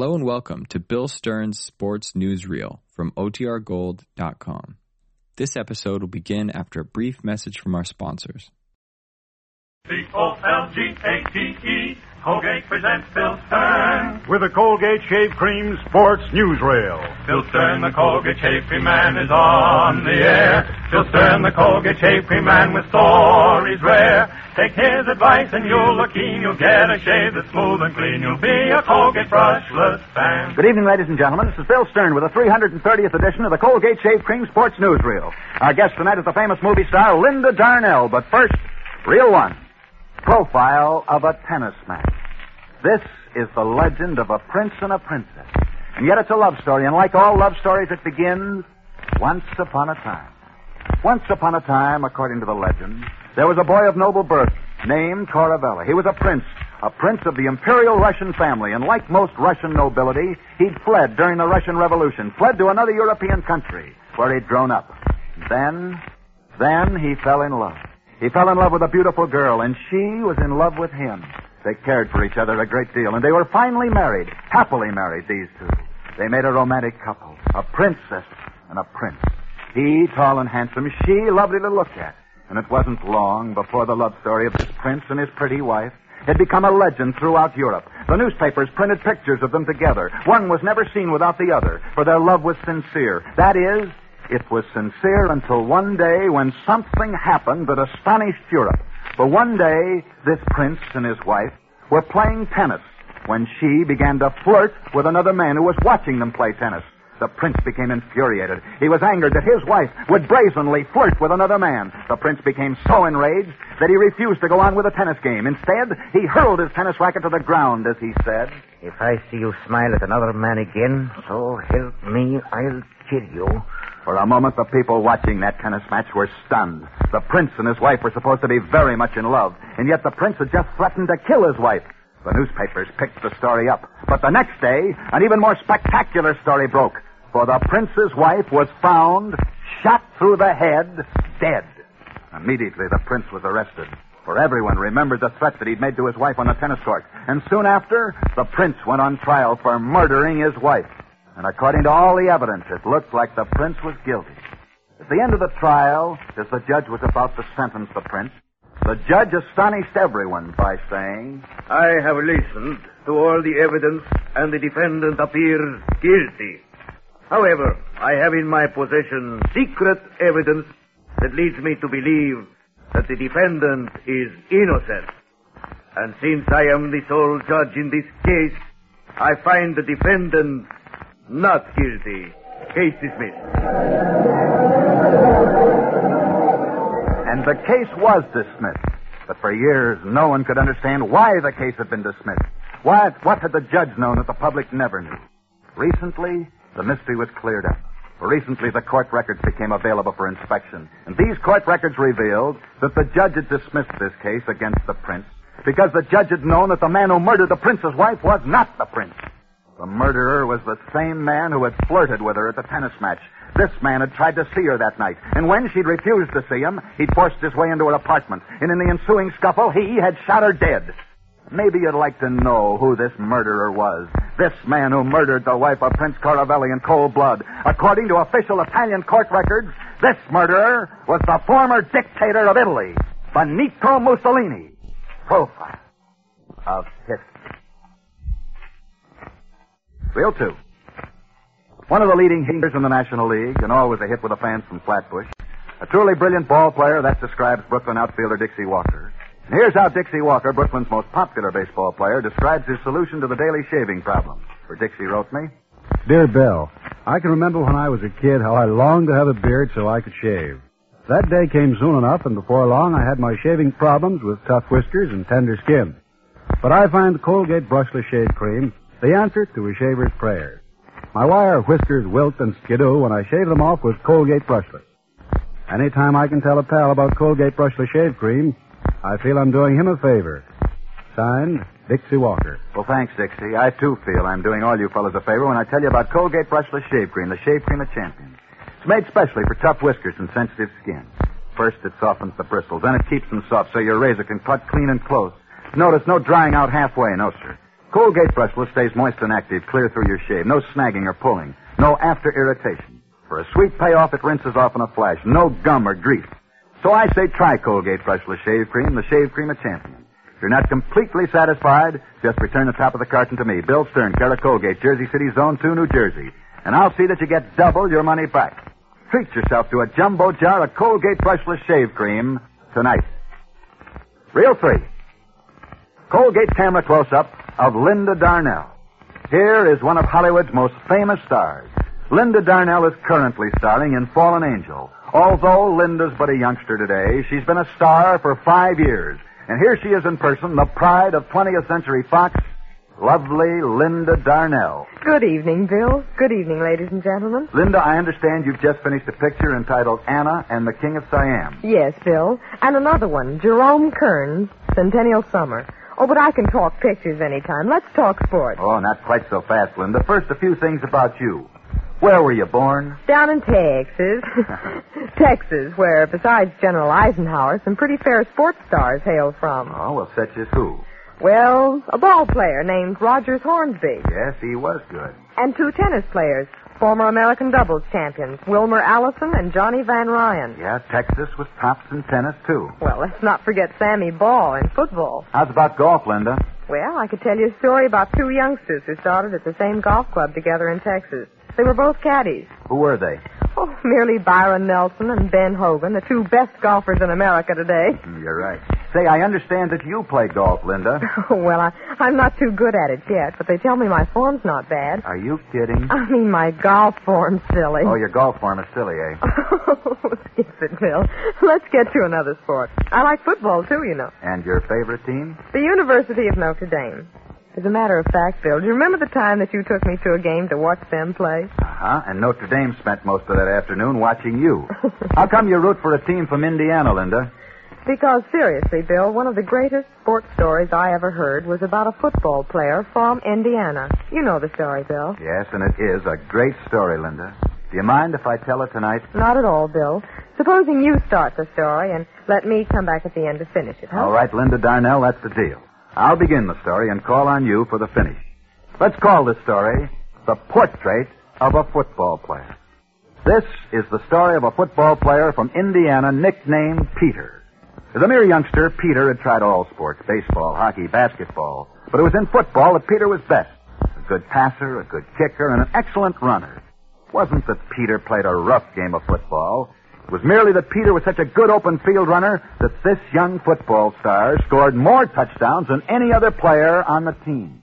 Hello and welcome to Bill Stern's Sports Newsreel from OTRGold.com. This episode will begin after a brief message from our sponsors. C-O-L-G-A-T-E, Colgate presents Bill Stern. With the Colgate Shave Cream Sports Newsreel. Bill Stern, the Colgate Shave Cream Man, is on the air. Bill Stern, the Colgate Shave Cream Man, with stories rare. Take his advice and you'll look keen. You'll get a shave that's smooth and clean. You'll be a Colgate brushless fan. Good evening, ladies and gentlemen. This is Bill Stern with the 330th edition of the Colgate Shave Cream Sports Newsreel. Our guest tonight is the famous movie star Linda Darnell. But first, reel one. Profile of a tennis match. This is the legend of a prince and a princess. And yet it's a love story, and like all love stories, it begins once upon a time. Once upon a time, according to the legend, there was a boy of noble birth named Korabella. He was a prince, a prince of the Imperial Russian family, and like most Russian nobility, he'd fled during the Russian Revolution, fled to another European country where he'd grown up. Then, then he fell in love. He fell in love with a beautiful girl, and she was in love with him. They cared for each other a great deal, and they were finally married, happily married, these two. They made a romantic couple, a princess and a prince. He, tall and handsome, she, lovely to look at. And it wasn't long before the love story of this prince and his pretty wife had become a legend throughout Europe. The newspapers printed pictures of them together. One was never seen without the other, for their love was sincere. That is, it was sincere until one day when something happened that astonished Europe. For one day, this prince and his wife were playing tennis when she began to flirt with another man who was watching them play tennis. The prince became infuriated. He was angered that his wife would brazenly flirt with another man. The prince became so enraged that he refused to go on with the tennis game. Instead, he hurled his tennis racket to the ground as he said, If I see you smile at another man again, so help me, I'll kill you. For a moment, the people watching that tennis match were stunned. The prince and his wife were supposed to be very much in love, and yet the prince had just threatened to kill his wife. The newspapers picked the story up. But the next day, an even more spectacular story broke. For the prince's wife was found shot through the head, dead. Immediately, the prince was arrested. For everyone remembered the threat that he'd made to his wife on the tennis court. And soon after, the prince went on trial for murdering his wife. And according to all the evidence, it looked like the prince was guilty. At the end of the trial, as the judge was about to sentence the prince, the judge astonished everyone by saying, I have listened to all the evidence, and the defendant appears guilty. However, I have in my possession secret evidence that leads me to believe that the defendant is innocent. And since I am the sole judge in this case, I find the defendant not guilty. Case dismissed. and the case was dismissed. But for years, no one could understand why the case had been dismissed. Why, what had the judge known that the public never knew? Recently, the mystery was cleared up. Recently, the court records became available for inspection. And these court records revealed that the judge had dismissed this case against the prince because the judge had known that the man who murdered the prince's wife was not the prince. The murderer was the same man who had flirted with her at the tennis match. This man had tried to see her that night, and when she'd refused to see him, he'd forced his way into her apartment, and in the ensuing scuffle, he had shot her dead. Maybe you'd like to know who this murderer was. This man who murdered the wife of Prince Caravelli in cold blood. According to official Italian court records, this murderer was the former dictator of Italy, Benito Mussolini. Profile of history. Reel two. One of the leading hitters in the National League, and always a hit with the fans from Flatbush. A truly brilliant ball player, that describes Brooklyn outfielder Dixie Walker. And here's how Dixie Walker, Brooklyn's most popular baseball player, describes his solution to the daily shaving problem. For Dixie wrote me, Dear Bill, I can remember when I was a kid how I longed to have a beard so I could shave. That day came soon enough, and before long I had my shaving problems with tough whiskers and tender skin. But I find Colgate Brushless Shave Cream the answer to a shaver's prayers. My wire whiskers wilt and skidoo when I shave them off with Colgate Brushless. Anytime I can tell a pal about Colgate Brushless Shave Cream, I feel I'm doing him a favor. Signed, Dixie Walker. Well, thanks, Dixie. I, too, feel I'm doing all you fellas a favor when I tell you about Colgate Brushless Shave Cream, the shave cream of champions. It's made specially for tough whiskers and sensitive skin. First, it softens the bristles. Then it keeps them soft so your razor can cut clean and close. Notice no drying out halfway. No, sir. Colgate brushless stays moist and active clear through your shave. No snagging or pulling. No after irritation. For a sweet payoff, it rinses off in a flash. No gum or grease. So I say try Colgate brushless shave cream, the shave cream of champion. If you're not completely satisfied, just return the top of the carton to me. Bill Stern, of Colgate, Jersey City, Zone 2, New Jersey. And I'll see that you get double your money back. Treat yourself to a jumbo jar of Colgate brushless shave cream tonight. Reel three. Colgate camera close-up of Linda Darnell. Here is one of Hollywood's most famous stars. Linda Darnell is currently starring in Fallen Angel. Although Linda's but a youngster today, she's been a star for five years. And here she is in person, the pride of 20th Century Fox, lovely Linda Darnell. Good evening, Bill. Good evening, ladies and gentlemen. Linda, I understand you've just finished a picture entitled Anna and the King of Siam. Yes, Bill. And another one, Jerome Kern's Centennial Summer. Oh, but I can talk pictures anytime. Let's talk sports. Oh, not quite so fast, Linda. First, a few things about you. Where were you born? Down in Texas. Texas, where besides General Eisenhower, some pretty fair sports stars hail from. Oh, well, such as who? Well, a ball player named Rogers Hornsby. Yes, he was good. And two tennis players, former American doubles champions, Wilmer Allison and Johnny Van Ryn. Yeah, Texas was tops in tennis, too. Well, let's not forget Sammy Baugh in football. How's about golf, Linda? Well, I could tell you a story about two youngsters who started at the same golf club together in Texas. They were both caddies. Who were they? Oh, merely Byron Nelson and Ben Hogan, the two best golfers in America today. Mm, You're right. Say, I understand that you play golf, Linda. well, I, I'm not too good at it yet, but they tell me my form's not bad. Are you kidding? I mean, my golf form's silly. Oh, your golf form is silly, eh? Oh, skip it, Bill. Let's get to another sport. I like football, too, you know. And your favorite team? The University of Notre Dame. As a matter of fact, Bill, do you remember the time that you took me to a game to watch them play? Uh-huh. And Notre Dame spent most of that afternoon watching you. How come you root for a team from Indiana, Linda? Because, seriously, Bill, one of the greatest sports stories I ever heard was about a football player from Indiana. You know the story, Bill. Yes, and it is a great story, Linda. Do you mind if I tell it tonight? Not at all, Bill. Supposing you start the story and let me come back at the end to finish it, huh? All right, Linda Darnell, that's the deal. I'll begin the story and call on you for the finish. Let's call this story The Portrait of a Football Player. This is the story of a football player from Indiana nicknamed Peter. As a mere youngster, Peter had tried all sports baseball, hockey, basketball. But it was in football that Peter was best. A good passer, a good kicker, and an excellent runner. It wasn't that Peter played a rough game of football. It was merely that Peter was such a good open field runner that this young football star scored more touchdowns than any other player on the team.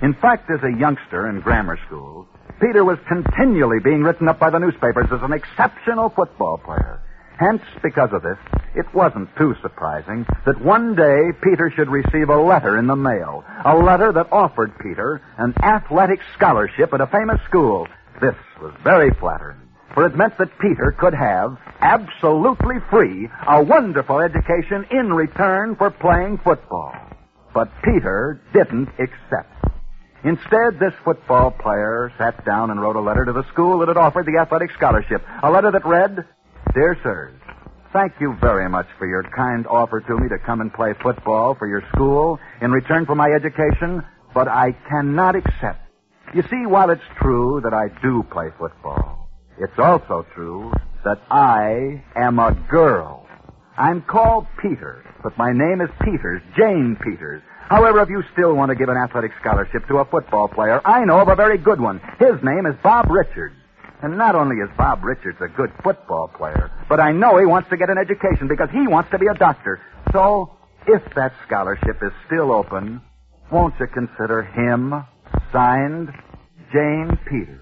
In fact, as a youngster in grammar school, Peter was continually being written up by the newspapers as an exceptional football player. Hence, because of this, it wasn't too surprising that one day Peter should receive a letter in the mail. A letter that offered Peter an athletic scholarship at a famous school. This was very flattering, for it meant that Peter could have, absolutely free, a wonderful education in return for playing football. But Peter didn't accept. Instead, this football player sat down and wrote a letter to the school that had offered the athletic scholarship. A letter that read, Dear Sirs, thank you very much for your kind offer to me to come and play football for your school in return for my education, but I cannot accept. You see, while it's true that I do play football, it's also true that I am a girl. I'm called Peter, but my name is Peters, Jane Peters. However, if you still want to give an athletic scholarship to a football player, I know of a very good one. His name is Bob Richards. And not only is Bob Richards a good football player, but I know he wants to get an education because he wants to be a doctor. So, if that scholarship is still open, won't you consider him? Signed, Jane Peters.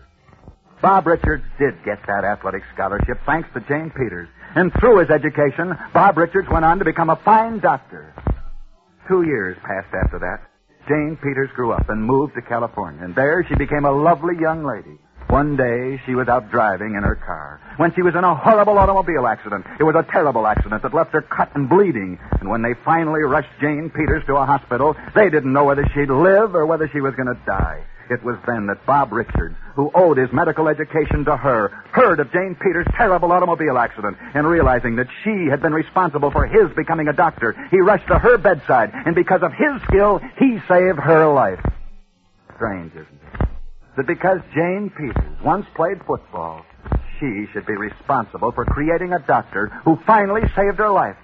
Bob Richards did get that athletic scholarship thanks to Jane Peters. And through his education, Bob Richards went on to become a fine doctor. Two years passed after that. Jane Peters grew up and moved to California, and there she became a lovely young lady. One day, she was out driving in her car when she was in a horrible automobile accident. It was a terrible accident that left her cut and bleeding. And when they finally rushed Jane Peters to a hospital, they didn't know whether she'd live or whether she was going to die. It was then that Bob Richards, who owed his medical education to her, heard of Jane Peters' terrible automobile accident, and realizing that she had been responsible for his becoming a doctor, he rushed to her bedside, and because of his skill, he saved her life. strange, isn't it? That because Jane Peters once played football, she should be responsible for creating a doctor who finally saved her life.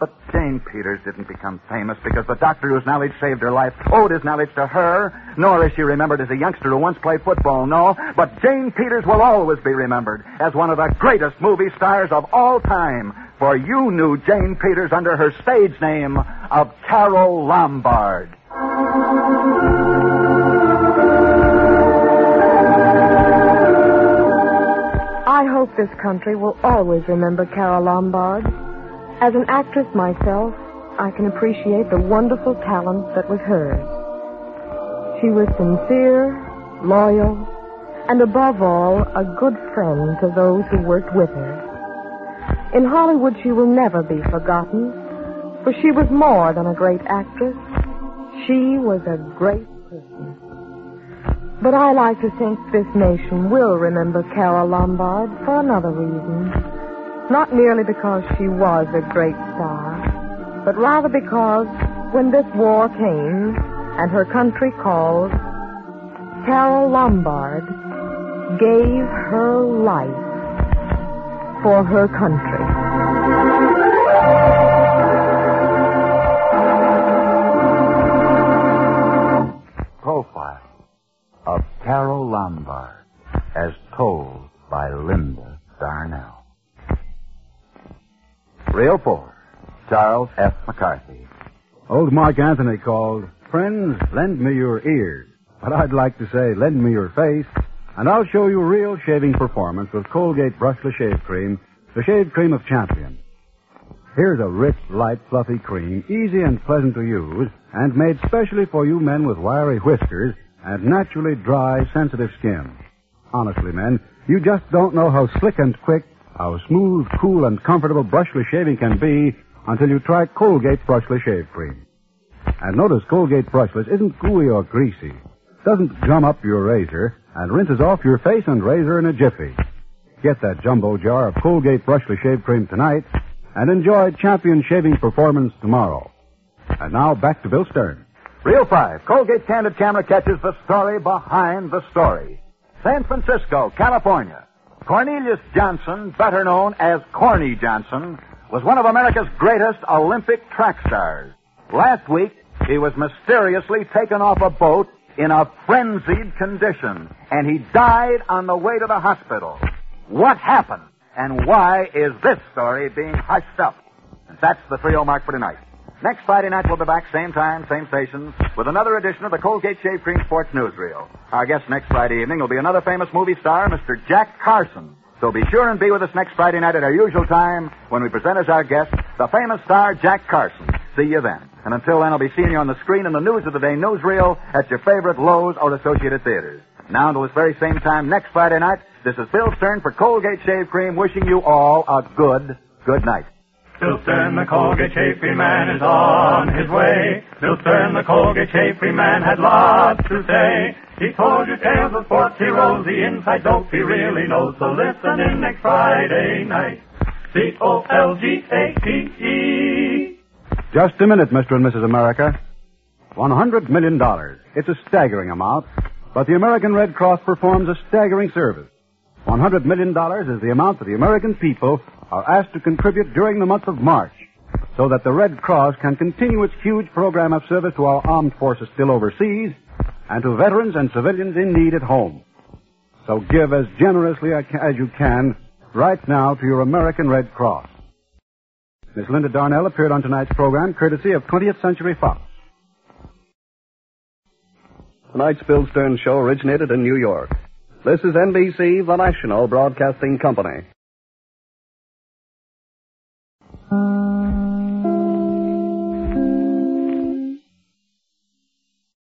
But Jane Peters didn't become famous because the doctor whose knowledge saved her life owed his knowledge to her, nor is she remembered as a youngster who once played football, no. But Jane Peters will always be remembered as one of the greatest movie stars of all time. For you knew Jane Peters under her stage name of Carole Lombard. Hope this country will always remember Carole Lombard. As an actress myself, I can appreciate the wonderful talent that was hers. She was sincere, loyal, and above all, a good friend to those who worked with her. In Hollywood, she will never be forgotten, for she was more than a great actress. She was a great. But I like to think this nation will remember Carole Lombard for another reason. Not merely because she was a great star, but rather because when this war came and her country called, Carole Lombard gave her life for her country. Mark Anthony called, Friends, lend me your ears. But I'd like to say, lend me your face, and I'll show you real shaving performance with Colgate Brushless Shave Cream, the shave cream of champion. Here's a rich, light, fluffy cream, easy and pleasant to use, and made specially for you men with wiry whiskers and naturally dry, sensitive skin. Honestly, men, you just don't know how slick and quick, how smooth, cool, and comfortable brushless shaving can be until you try Colgate Brushless Shave Cream. And notice Colgate Brushless isn't gooey or greasy, doesn't gum up your razor, and rinses off your face and razor in a jiffy. Get that jumbo jar of Colgate Brushless Shave Cream tonight and enjoy champion shaving performance tomorrow. And now back to Bill Stern. Reel 5. Colgate Candid Camera catches the story behind the story. San Francisco, California. Cornelius Johnson, better known as Corny Johnson, was one of America's greatest Olympic track stars. Last week, he was mysteriously taken off a boat in a frenzied condition, and he died on the way to the hospital. What happened, and why is this story being hushed up? And that's the trio mark for tonight. Next Friday night, we'll be back, same time, same station, with another edition of the Colgate Shave Cream Sports Newsreel. Our guest next Friday evening will be another famous movie star, Mr. Jack Carson. So be sure and be with us next Friday night at our usual time when we present as our guest the famous star Jack Carson. See you then. And until then, I'll be seeing you on the screen in the News of the Day newsreel at your favorite Loew's or Associated Theaters. Now until this very same time next Friday night, this is Bill Stern for Colgate Shave Cream wishing you all a good, good night. Bill Stern, the Colgate Shave Cream Man, is on his way. Bill Stern, the Colgate Shave Cream Man, had lots to say. He told you tales of sports heroes, the inside dope he really knows. So listen in next Friday night. C-O-L-G-A-T-E. Just a minute, Mr. and Mrs. America. $100 million. It's a staggering amount, but the American Red Cross performs a staggering service. $100 million is the amount that the American people are asked to contribute during the month of March so that the Red Cross can continue its huge program of service to our armed forces still overseas and to veterans and civilians in need at home. So give as generously as you can right now to your American Red Cross. Miss Linda Darnell appeared on tonight's program courtesy of 20th Century Fox. Tonight's Bill Stern show originated in New York. This is NBC, the national broadcasting company.